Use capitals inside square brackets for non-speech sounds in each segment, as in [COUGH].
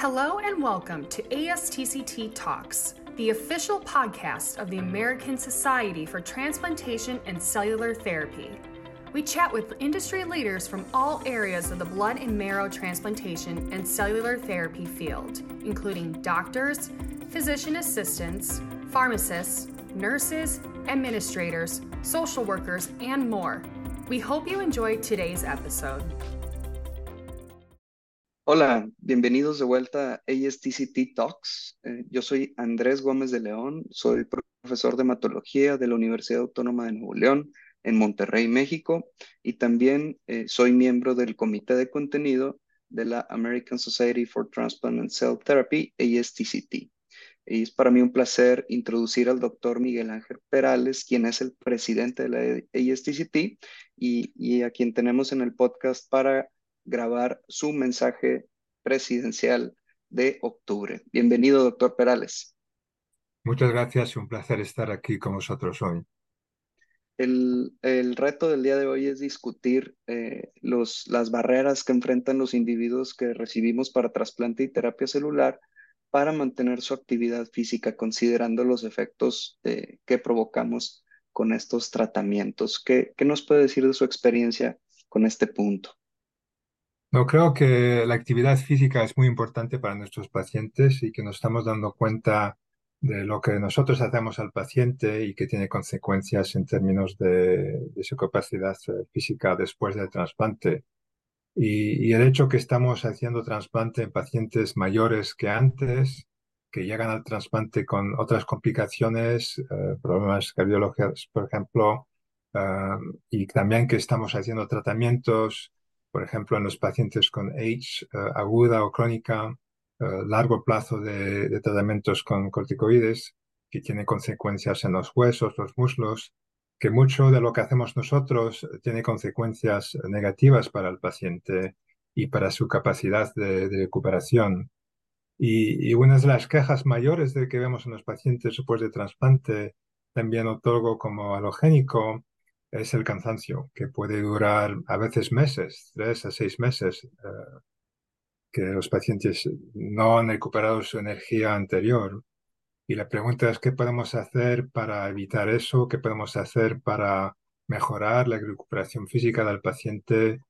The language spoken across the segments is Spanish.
Hello and welcome to ASTCT Talks, the official podcast of the American Society for Transplantation and Cellular Therapy. We chat with industry leaders from all areas of the blood and marrow transplantation and cellular therapy field, including doctors, physician assistants, pharmacists, nurses, administrators, social workers, and more. We hope you enjoyed today's episode. Hola, bienvenidos de vuelta a ASTCT Talks. Eh, yo soy Andrés Gómez de León, soy profesor de hematología de la Universidad Autónoma de Nuevo León en Monterrey, México, y también eh, soy miembro del comité de contenido de la American Society for Transplant and Cell Therapy, ASTCT. Y es para mí un placer introducir al doctor Miguel Ángel Perales, quien es el presidente de la ASTCT y, y a quien tenemos en el podcast para grabar su mensaje presidencial de octubre. Bienvenido, doctor Perales. Muchas gracias, un placer estar aquí con vosotros hoy. El, el reto del día de hoy es discutir eh, los, las barreras que enfrentan los individuos que recibimos para trasplante y terapia celular para mantener su actividad física, considerando los efectos eh, que provocamos con estos tratamientos. ¿Qué, ¿Qué nos puede decir de su experiencia con este punto? No, creo que la actividad física es muy importante para nuestros pacientes y que nos estamos dando cuenta de lo que nosotros hacemos al paciente y que tiene consecuencias en términos de, su capacidad eh, física después del trasplante. Y, el hecho que estamos haciendo trasplante en pacientes mayores que antes, que llegan al trasplante con otras complicaciones, eh, problemas cardiológicos, por ejemplo, eh, y también que estamos haciendo tratamientos por ejemplo, en los pacientes con AIDS eh, aguda o crónica, eh, largo plazo de, tratamientos con corticoides, que tiene consecuencias en los huesos, los muslos, que mucho de lo que hacemos nosotros tiene consecuencias negativas para el paciente y para su capacidad de, recuperación. Y, una de las quejas mayores que vemos en los pacientes después de trasplante, también otorgo como halogénico, es el cansancio, que puede durar a veces meses, tres a seis meses, eh, que los pacientes no han recuperado su energía anterior. Y la pregunta es, ¿qué podemos hacer para evitar eso? ¿Qué podemos hacer para mejorar la recuperación física del paciente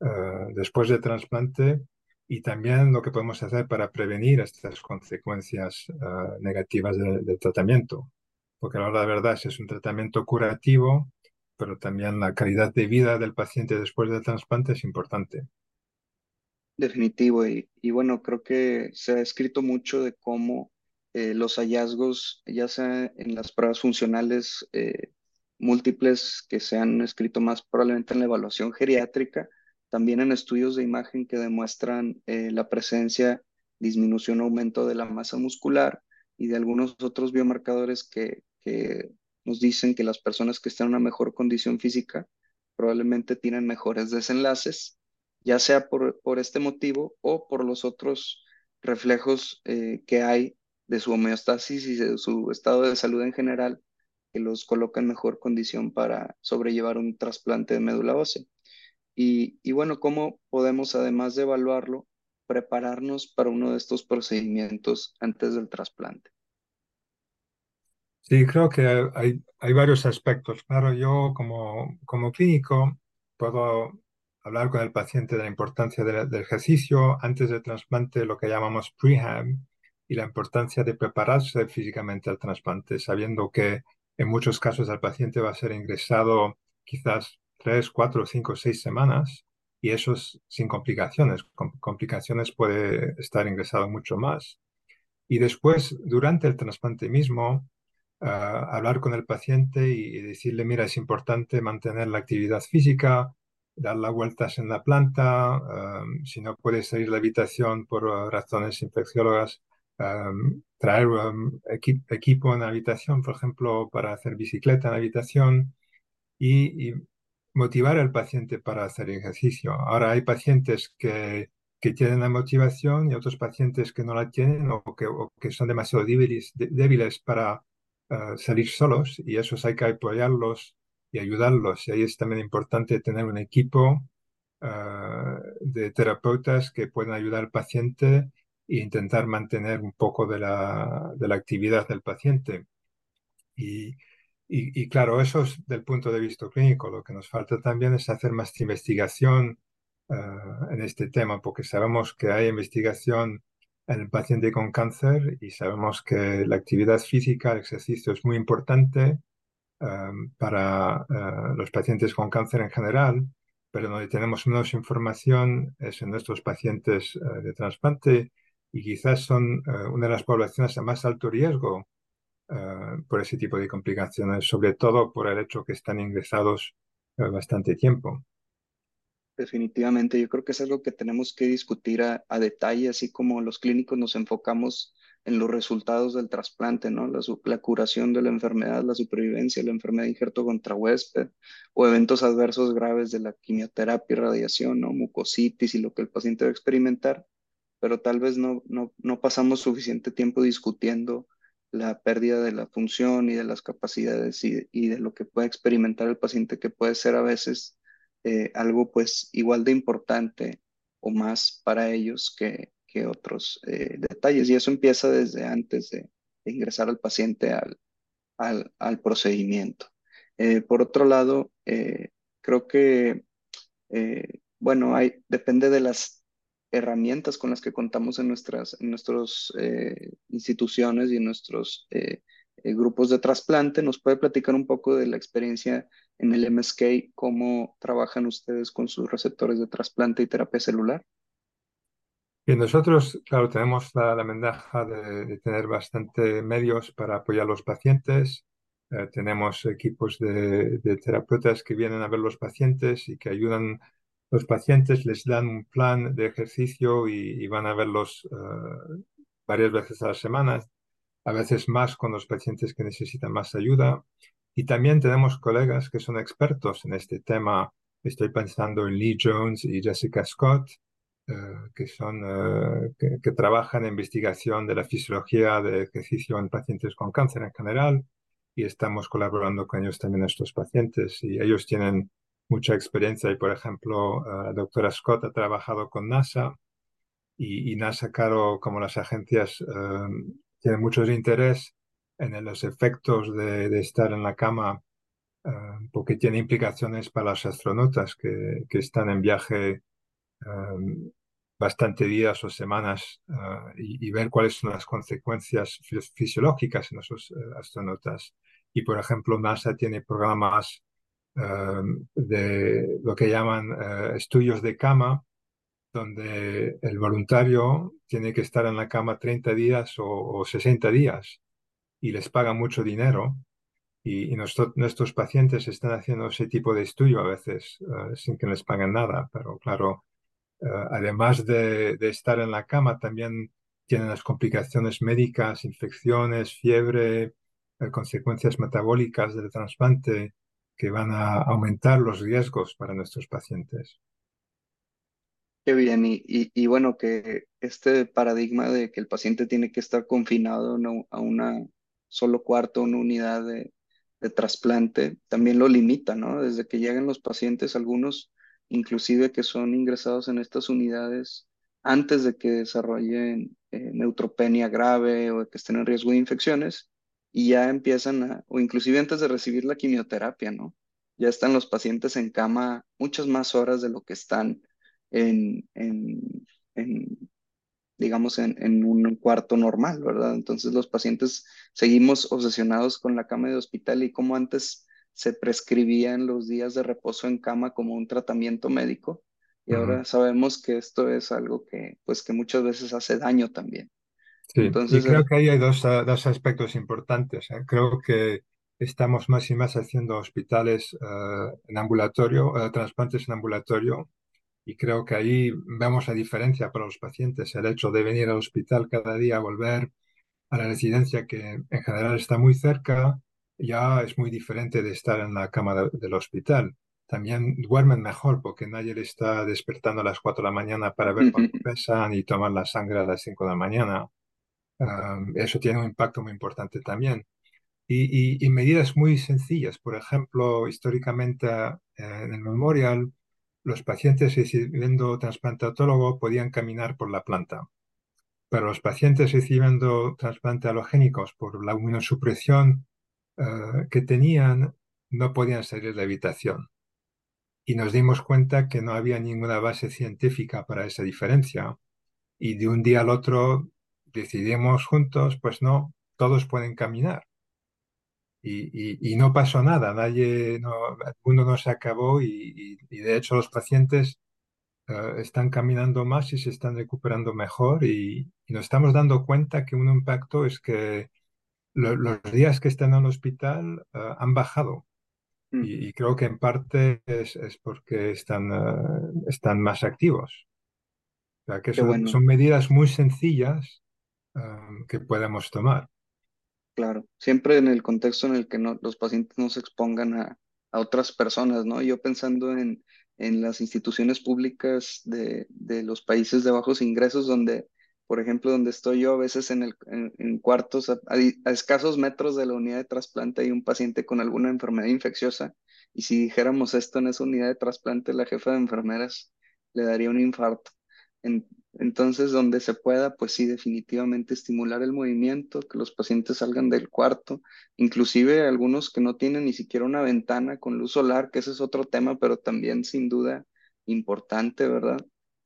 eh, después del trasplante? Y también lo que podemos hacer para prevenir estas consecuencias eh, negativas del tratamiento. Porque la verdad es un tratamiento curativo pero también la calidad de vida del paciente después del trasplante es importante. Definitivo, y, bueno, creo que se ha escrito mucho de cómo eh, los hallazgos, ya sea en las pruebas funcionales eh, múltiples que se han escrito más probablemente en la evaluación geriátrica, también en estudios de imagen que demuestran eh, la presencia, disminución o aumento de la masa muscular y de algunos otros biomarcadores que, que nos dicen que las personas que están en una mejor condición física probablemente tienen mejores desenlaces, ya sea por, por este motivo o por los otros reflejos eh, que hay de su homeostasis y de su estado de salud en general, que los coloca en mejor condición para sobrellevar un trasplante de médula ósea. Y, y bueno, ¿cómo podemos, además de evaluarlo, prepararnos para uno de estos procedimientos antes del trasplante? Sí, creo que hay, hay varios aspectos. Claro, yo como, como clínico puedo hablar con el paciente de la importancia del ejercicio antes del trasplante, lo que llamamos prehab, y la importancia de prepararse físicamente al trasplante, sabiendo que en muchos casos el paciente va a ser ingresado quizás tres, cuatro, cinco, seis semanas, y eso es sin complicaciones. Con complicaciones puede estar ingresado mucho más. Y después, durante el trasplante mismo, hablar con el paciente y, decirle, mira, es importante mantener la actividad física, dar las vueltas en la planta, si no puede salir de la habitación por uh, razones infecciólogas, traer um, equipo en la habitación, por ejemplo, para hacer bicicleta en la habitación y, motivar al paciente para hacer ejercicio. Ahora hay pacientes que, que, tienen la motivación y otros pacientes que no la tienen o que, o que son demasiado débiles, débiles para salir solos y esos hay que apoyarlos y ayudarlos. Y ahí es también importante tener un equipo ah, de terapeutas que puedan ayudar al paciente e intentar mantener un poco de la, de la actividad del paciente. Y, y, claro, eso es del punto de vista clínico. Lo que nos falta también es hacer más investigación eh, en este tema, porque sabemos que hay investigación en el paciente con cáncer y sabemos que la actividad física, el ejercicio es muy importante eh, para eh, los pacientes con cáncer en general, pero donde tenemos menos información es en nuestros pacientes de trasplante y quizás son una de las poblaciones a más alto riesgo eh, por ese tipo de complicaciones, sobre todo por el hecho que están ingresados eh, bastante tiempo. Definitivamente, yo creo que es algo que tenemos que discutir a, detalle, así como los clínicos nos enfocamos en los resultados del trasplante, ¿no? La, la, curación de la enfermedad, la supervivencia, la enfermedad injerto contra huésped o eventos adversos graves de la quimioterapia y radiación, ¿no? Mucositis y lo que el paciente va a experimentar, pero tal vez no, no, no pasamos suficiente tiempo discutiendo la pérdida de la función y de las capacidades y, de lo que puede experimentar el paciente, que puede ser a veces eh, algo pues igual de importante o más para ellos que, que otros eh, detalles. Y eso empieza desde antes de, ingresar al paciente al, al, al procedimiento. Eh, por otro lado, creo que, bueno, depende de las herramientas con las que contamos en nuestras en nuestros, instituciones y en nuestros grupos de trasplante. ¿Nos puede platicar un poco de la experiencia en el MSK? ¿Cómo trabajan ustedes con sus receptores de trasplante y terapia celular? Y nosotros, claro, tenemos la, ventaja de, tener bastante medios para apoyar a los pacientes. tenemos equipos de, de terapeutas que vienen a ver los pacientes y que ayudan los pacientes les dan un plan de ejercicio y, van a verlos eh, varias veces a la semana, a veces más con los pacientes que necesitan más ayuda. Y también tenemos colegas que son expertos en este tema. Estoy pensando en Lee Jones y Jessica Scott, eh, que, son, eh, que, trabajan en investigación de la fisiología de ejercicio en pacientes con cáncer en general. Y estamos colaborando con ellos también, estos pacientes. Y ellos tienen mucha experiencia y, por ejemplo, eh, la doctora Scott ha trabajado con NASA y, NASA, claro, como las agencias eh, tienen mucho interés en los efectos de, estar en la cama eh, porque tiene implicaciones para los astronautas que, están en viaje bastante días o semanas y, y, ver cuáles son las consecuencias fisiológicas en esos astronautas. Y, por ejemplo, NASA tiene programas Em, de lo que llaman eh, estudios de cama, donde el voluntario tiene que estar en la cama 30 días o, 60 días y les paga mucho dinero. Y, nuestros pacientes están haciendo ese tipo de estudio a veces eh, sin que les paguen nada, pero claro, eh, además de, estar en la cama, también tienen las complicaciones médicas, infecciones, fiebre, consecuencias metabólicas del trasplante que van a aumentar los riesgos para nuestros pacientes. Qué bien, y, y, bueno, que este paradigma de que el paciente tiene que estar confinado a una solo cuarto, una unidad de, de trasplante, también lo limita, ¿no? Desde que llegan los pacientes, algunos inclusive que son ingresados en estas unidades antes de que desarrollen eh, neutropenia grave o que estén en riesgo de infecciones, y ya empiezan a, o inclusive antes de recibir la quimioterapia, ¿no? Ya están los pacientes en cama muchas más horas de lo que están en, en, digamos, en, en, un cuarto normal, ¿verdad? Entonces los pacientes seguimos obsesionados con la cama de hospital y como antes se prescribían los días de reposo en cama como un tratamiento médico y ahora sabemos que esto es algo que, pues, que muchas veces hace daño también. Sí, y creo que ahí hay dos, dos aspectos importantes. ¿eh? Creo que estamos más y más haciendo hospitales ah, en ambulatorio, uh, trasplantes en ambulatorio, y creo que ahí vemos la diferencia para los pacientes. El hecho de venir al hospital cada día, volver a la residencia que en general está muy cerca, ya es muy diferente de estar en la cama del hospital. También duermen mejor porque nadie le está despertando a las 4 de la mañana para ver cuánto [LAUGHS] pesan y tomar la sangre a las 5 de la mañana eso tiene un impacto muy importante también. Y, medidas muy sencillas. Por ejemplo, históricamente eh, en el memorial, los pacientes recibiendo trasplantatólogo podían caminar por la planta. pero los pacientes recibiendo trasplantes halogénicos por la inmunosupresión eh, que tenían no podían salir de la habitación. Y nos dimos cuenta que no había ninguna base científica para esa diferencia. Y de un día al otro decidimos juntos, pues no, todos pueden caminar. Y, no pasó nada, nadie, no, el mundo no se acabó y, de hecho los pacientes eh, están caminando más y se están recuperando mejor y, nos estamos dando cuenta que un impacto es que los días que están en el hospital eh, han bajado mm. y, creo que en parte es, porque están, eh, están más activos. O sea, que son, son medidas muy sencillas que podemos tomar. Claro, siempre en el contexto en el que no, los pacientes no se expongan a, otras personas, ¿no? Yo pensando en, en las instituciones públicas de, de, los países de bajos ingresos, donde, por ejemplo, donde estoy yo, a veces en, el, en, cuartos a, escasos metros de la unidad de trasplante hay un paciente con alguna enfermedad infecciosa, y si dijéramos esto en esa unidad de trasplante, la jefa de enfermeras le daría un infarto. Entonces, donde se pueda, pues sí, definitivamente estimular el movimiento, que los pacientes salgan del cuarto, inclusive algunos que no tienen ni siquiera una ventana con luz solar, que ese es otro tema, pero también sin duda importante, ¿verdad?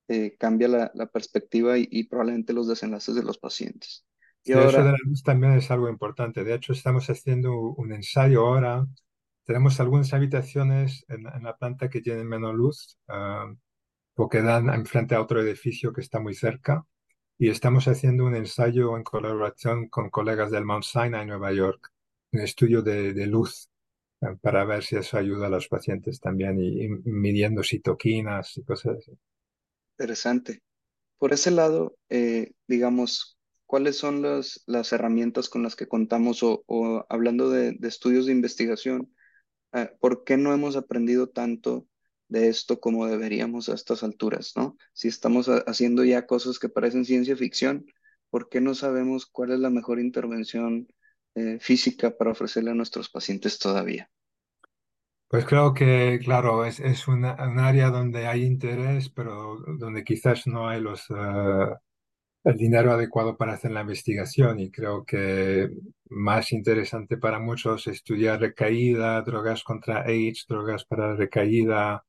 Eh, cambia la, perspectiva y, probablemente los desenlaces de los pacientes. Y ahora... Eso de la luz también es algo importante. De hecho, estamos haciendo un ensayo ahora. Tenemos algunas habitaciones en, la planta que tienen menos luz. Ah, porque dan enfrente a otro edificio que está muy cerca. Y estamos haciendo un ensayo en colaboración con colegas del Mount Sinai, Nueva York, un estudio de, luz eh, para ver si eso ayuda a los pacientes también y, midiendo citoquinas y cosas así. Interesante. Por ese lado, eh, digamos, ¿cuáles son las, las herramientas con las que contamos o, hablando de, estudios de investigación? Eh, ¿Por qué no hemos aprendido tanto de esto como deberíamos a estas alturas, ¿no? Si estamos haciendo ya cosas que parecen ciencia ficción, ¿por qué no sabemos cuál es la mejor intervención eh, física para ofrecerle a nuestros pacientes todavía? Pues creo que, claro, es, es un área donde hay interés, pero donde quizás no hay los, eh, el dinero adecuado para hacer la investigación y creo que más interesante para muchos es estudiar recaída, drogas contra AIDS, drogas para recaída,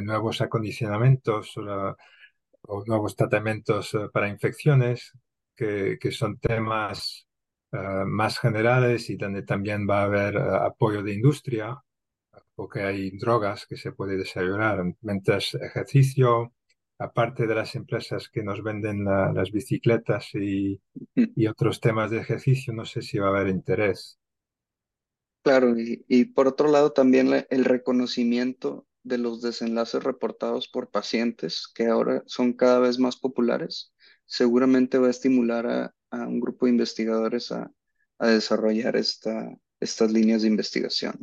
nuevos acondicionamientos o, nuevos tratamientos eh, para infecciones, que, que son temas eh, más generales y donde también va a haber apoyo de industria, porque hay drogas que se puede desarrollar. Mientras ejercicio, aparte de las empresas que nos venden las bicicletas y, mm. y, otros temas de ejercicio, no sé si va a haber interés. Claro, y, y por otro lado también el reconocimiento de los desenlaces reportados por pacientes, que ahora son cada vez más populares, seguramente va a estimular a, un grupo de investigadores a, desarrollar esta, estas líneas de investigación.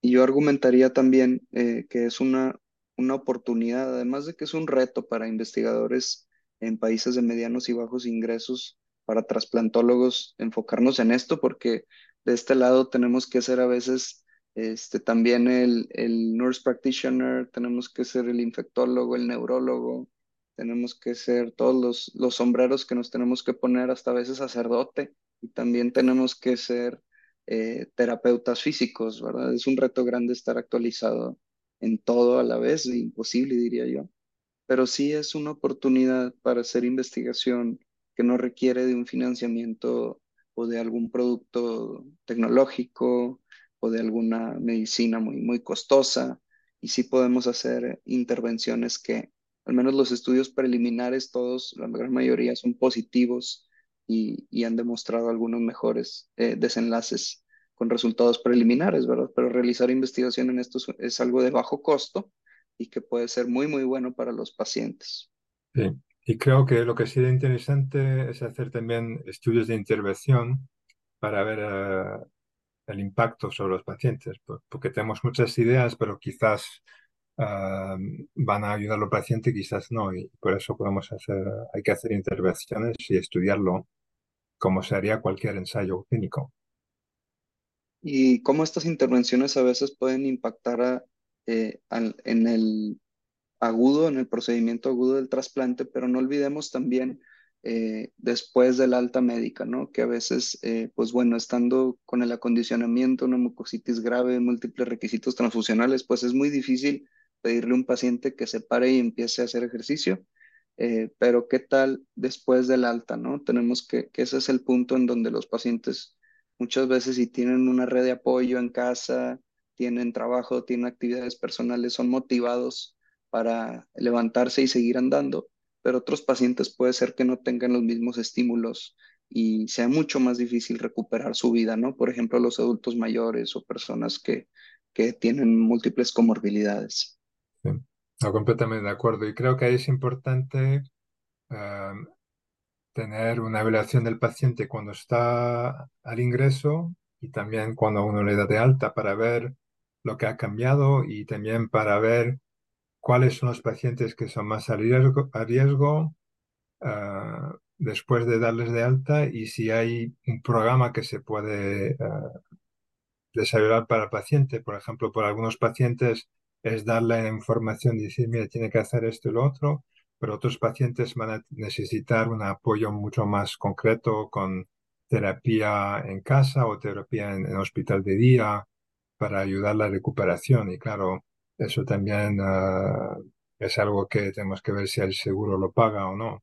Y yo argumentaría también eh, que es una, una oportunidad, además de que es un reto para investigadores en países de medianos y bajos ingresos, para trasplantólogos, enfocarnos en esto, porque de este lado tenemos que hacer a veces este, también el, el nurse practitioner, tenemos que ser el infectólogo, el neurólogo, tenemos que ser todos los, los sombreros que nos tenemos que poner, hasta a veces sacerdote, y también tenemos que ser eh, terapeutas físicos, ¿verdad? Es un reto grande estar actualizado en todo a la vez, imposible diría yo, pero sí es una oportunidad para hacer investigación que no requiere de un financiamiento o de algún producto tecnológico o de alguna medicina muy, muy costosa y sí podemos hacer intervenciones que, al menos los estudios preliminares, todos, la gran mayoría son positivos y, y han demostrado algunos mejores eh, desenlaces con resultados preliminares, ¿verdad? Pero realizar investigación en esto es algo de bajo costo y que puede ser muy, muy bueno para los pacientes. Sí, y creo que lo que sería interesante es hacer también estudios de intervención para ver uh, el impacto sobre los pacientes, porque tenemos muchas ideas, pero quizás ah, van a ayudar al paciente, quizás no, y por eso podemos hacer, hay que hacer intervenciones y estudiarlo como se haría cualquier ensayo clínico. Y cómo estas intervenciones a veces pueden impactar eh, en el agudo, en el procedimiento agudo del trasplante, pero no olvidemos también eh, después del alta médica, ¿no? Que a veces, eh, pues bueno, estando con el acondicionamiento, una mucositis grave, múltiples requisitos transfusionales, pues es muy difícil pedirle a un paciente que se pare y empiece a hacer ejercicio. Eh, pero ¿qué tal después del alta, no? Tenemos que, que ese es el punto en donde los pacientes muchas veces si tienen una red de apoyo en casa, tienen trabajo, tienen actividades personales, son motivados para levantarse y seguir andando, pero otros pacientes puede ser que no tengan los mismos estímulos y sea mucho más difícil recuperar su vida, ¿no? Por ejemplo, los adultos mayores o personas que, que tienen múltiples comorbilidades. no, completamente de acuerdo. Y creo que es importante eh, tener una evaluación del paciente cuando está al ingreso y también cuando uno le da de alta para ver lo que ha cambiado y también para ver cuáles son los pacientes que son más a riesgo, ah, después de darles de alta y si hay un programa que se puede uh, desarrollar para el paciente. Por ejemplo, por algunos pacientes es darle información y decir, mira, tiene que hacer esto y lo otro, pero otros pacientes van a necesitar un apoyo mucho más concreto con terapia en casa o terapia en, en hospital de día para ayudar la recuperación. Y claro, eso también ah, es algo que tenemos que ver si el seguro lo paga o no.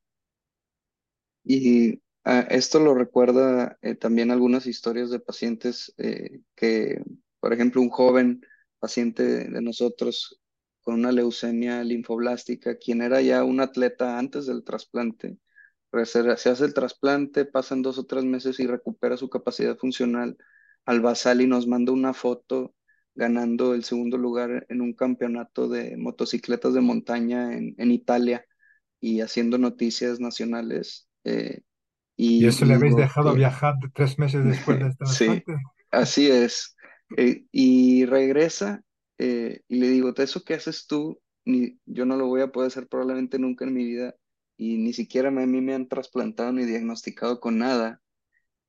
Y ah, esto lo recuerda eh, también algunas historias de pacientes eh, que, por ejemplo, un joven paciente de nosotros con una leucemia linfoblástica, quien era ya un atleta antes del trasplante, se, se hace el trasplante, pasan dos o tres meses y recupera su capacidad funcional al basal y nos manda una foto ganando el segundo lugar en un campeonato de motocicletas de montaña en, en Italia y haciendo noticias nacionales. Eh, y, ¿Y, eso le habéis dejado viajar tres meses después de [LAUGHS] estar Sí, así es. Eh, y regresa eh, y le digo, eso que haces tú, ni, yo no lo voy a poder hacer probablemente nunca en mi vida y ni siquiera a mí me han trasplantado ni diagnosticado con nada.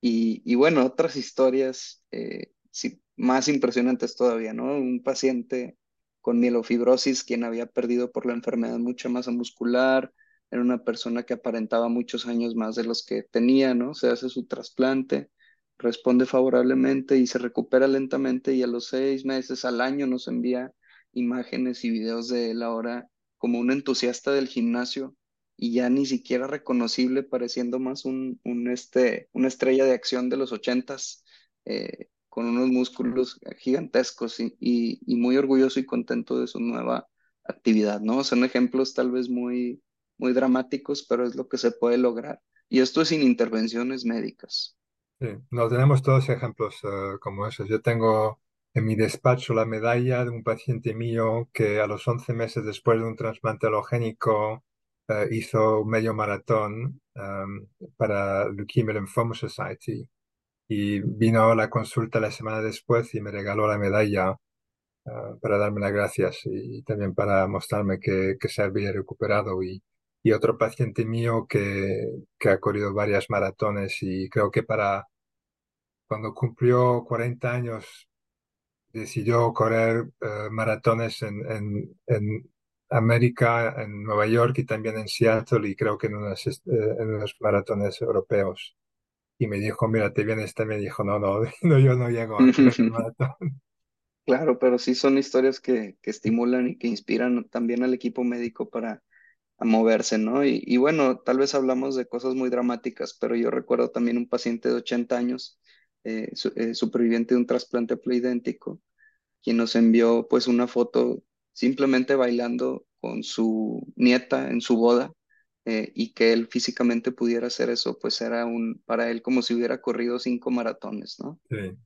Y, y bueno, otras historias, sí, más impresionantes todavía, ¿no? Un paciente con mielofibrosis, quien había perdido por la enfermedad mucha masa muscular, era una persona que aparentaba muchos años más de los que tenía, ¿no? Se hace su trasplante, responde favorablemente y se recupera lentamente y a los seis meses al año nos envía imágenes y videos de él ahora como un entusiasta del gimnasio y ya ni siquiera reconocible, pareciendo más un, un este, una estrella de acción de los ochentas. Eh, con unos músculos gigantescos y, muy orgulloso y contento de su nueva actividad, ¿no? Son ejemplos tal vez muy, muy dramáticos, pero es lo que se puede lograr. Y esto es sin intervenciones médicas. Sí, no tenemos todos ejemplos eh, como esos. Yo tengo en mi despacho la medalla de un paciente mío que a los 11 meses después de un trasplante halogénico eh, hizo medio maratón um, para Leukemia Lymphoma Society y vino a la consulta la semana después y me regaló la medalla ah, para darme las gracias y, también para mostrarme que, que se había recuperado. Y, y otro paciente mío que, que, ha corrido varias maratones y creo que para cuando cumplió 40 años decidió correr eh, maratones en, en, en, América, en Nueva York y también en Seattle y creo que en, unos, eh, en unos maratones europeos y me dijo, mira, te vienes, este, me dijo, no, no, [LAUGHS] no, yo no llego a. [LAUGHS] Claro, pero sí son historias que, que estimulan y que inspiran también al equipo médico para a moverse, ¿no? Y, y, bueno, tal vez hablamos de cosas muy dramáticas, pero yo recuerdo también un paciente de 80 años, eh, eh, superviviente de un trasplante pleidéntico, quien nos envió pues una foto simplemente bailando con su nieta en su boda eh, y que él físicamente pudiera hacer eso, pues era un, para él como si hubiera corrido cinco maratones, ¿no? Sí.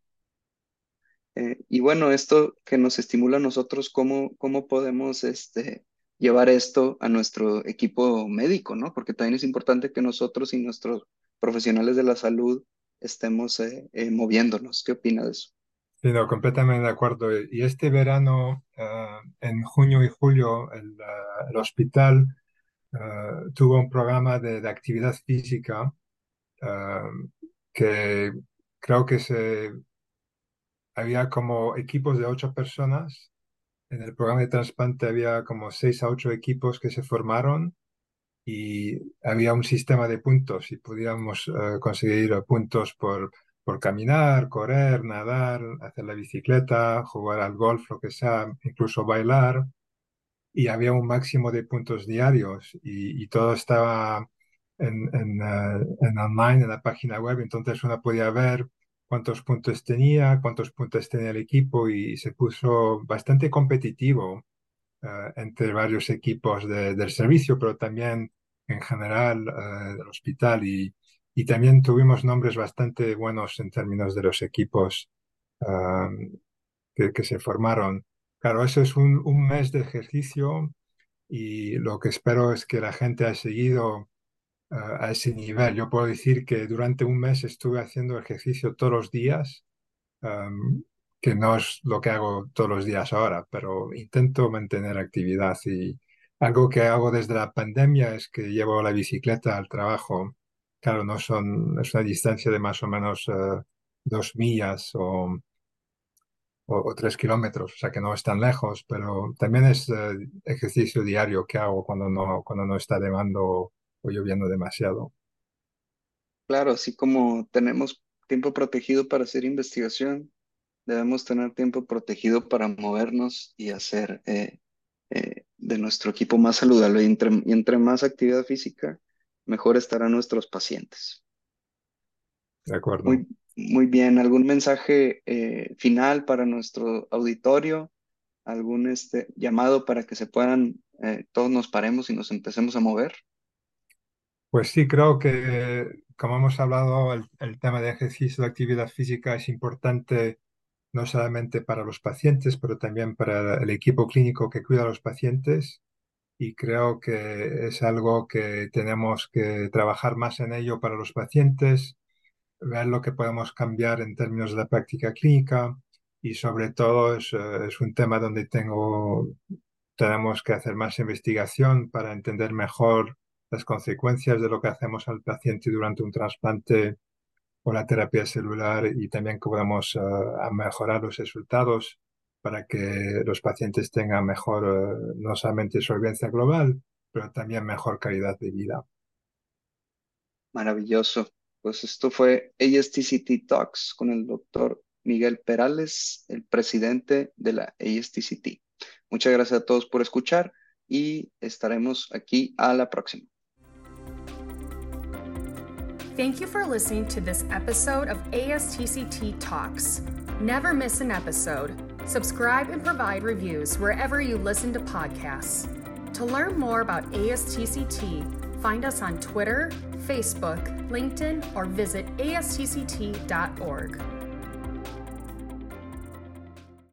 Eh, y bueno, esto que nos estimula a nosotros, ¿cómo, cómo podemos este, llevar esto a nuestro equipo médico, ¿no? Porque también es importante que nosotros y nuestros profesionales de la salud estemos eh, moviéndonos. ¿Qué opina de eso? Sí, no, completamente de acuerdo. Y este verano, ah, en junio y julio, el, ah, el hospital eh, tuvo un programa de, actividad física eh, que creo que se, había como equipos de ocho personas en el programa de trasplante había como seis a ocho equipos que se formaron y había un sistema de puntos y podíamos eh, conseguir puntos por, por caminar, correr, nadar, hacer la bicicleta, jugar al golf, lo que sea, incluso bailar. Y había un máximo de puntos diarios y, todo estaba en, en, eh, en, online, en la página web. Entonces uno podía ver cuántos puntos tenía, cuántos puntos tenía el equipo y se puso bastante competitivo eh, entre varios equipos del servicio, pero también en general eh, del hospital y, y, también tuvimos nombres bastante buenos en términos de los equipos que, se formaron. Claro, eso es un, un, mes de ejercicio y lo que espero es que la gente haya seguido uh, a ese nivel. Yo puedo decir que durante un mes estuve haciendo ejercicio todos los días. Um, que no es lo que hago todos los días ahora, pero intento mantener actividad y algo que hago desde la pandemia es que llevo la bicicleta al trabajo. Claro, no son, es una distancia de más o menos uh, dos millas o, o, o, tres kilómetros, o sea que no es tan lejos, pero también es uh, ejercicio diario que hago cuando no, cuando no está nevando o lloviendo demasiado. Claro, así como tenemos tiempo protegido para hacer investigación, debemos tener tiempo protegido para movernos y hacer eh, eh, de nuestro equipo más saludable. Y entre, y entre más actividad física, mejor estarán nuestros pacientes. De acuerdo. Muy, muy bien. ¿Algún mensaje eh, final para nuestro auditorio? ¿Algún este, llamado para que se puedan, eh, todos nos paremos y nos empecemos a mover? Pues sí, creo que como hemos hablado, el, el tema de ejercicio, de actividad física es importante no solamente para los pacientes, pero también para el equipo clínico que cuida a los pacientes. Y creo que es algo que tenemos que trabajar más en ello para los pacientes, ver lo que podemos cambiar en términos de la práctica clínica y sobre todo es, eh, es un tema donde tengo, tenemos que hacer más investigación para entender mejor las consecuencias de lo que hacemos al paciente durante un trasplante o la terapia celular y también que podamos uh, mejorar los resultados para que los pacientes tengan mejor, uh, no solamente solvencia global, pero también mejor calidad de vida. Maravilloso. Pues esto fue ASTCT Talks con el doctor Miguel Perales, el presidente de la ASTCT. Muchas gracias a todos por escuchar y estaremos aquí a la próxima. Thank you for listening to this episode of ASTCT Talks. Never miss an episode. Subscribe and provide reviews wherever you listen to podcasts. To learn more about ASTCT, find us on Twitter, Facebook, LinkedIn, or visit astct.org.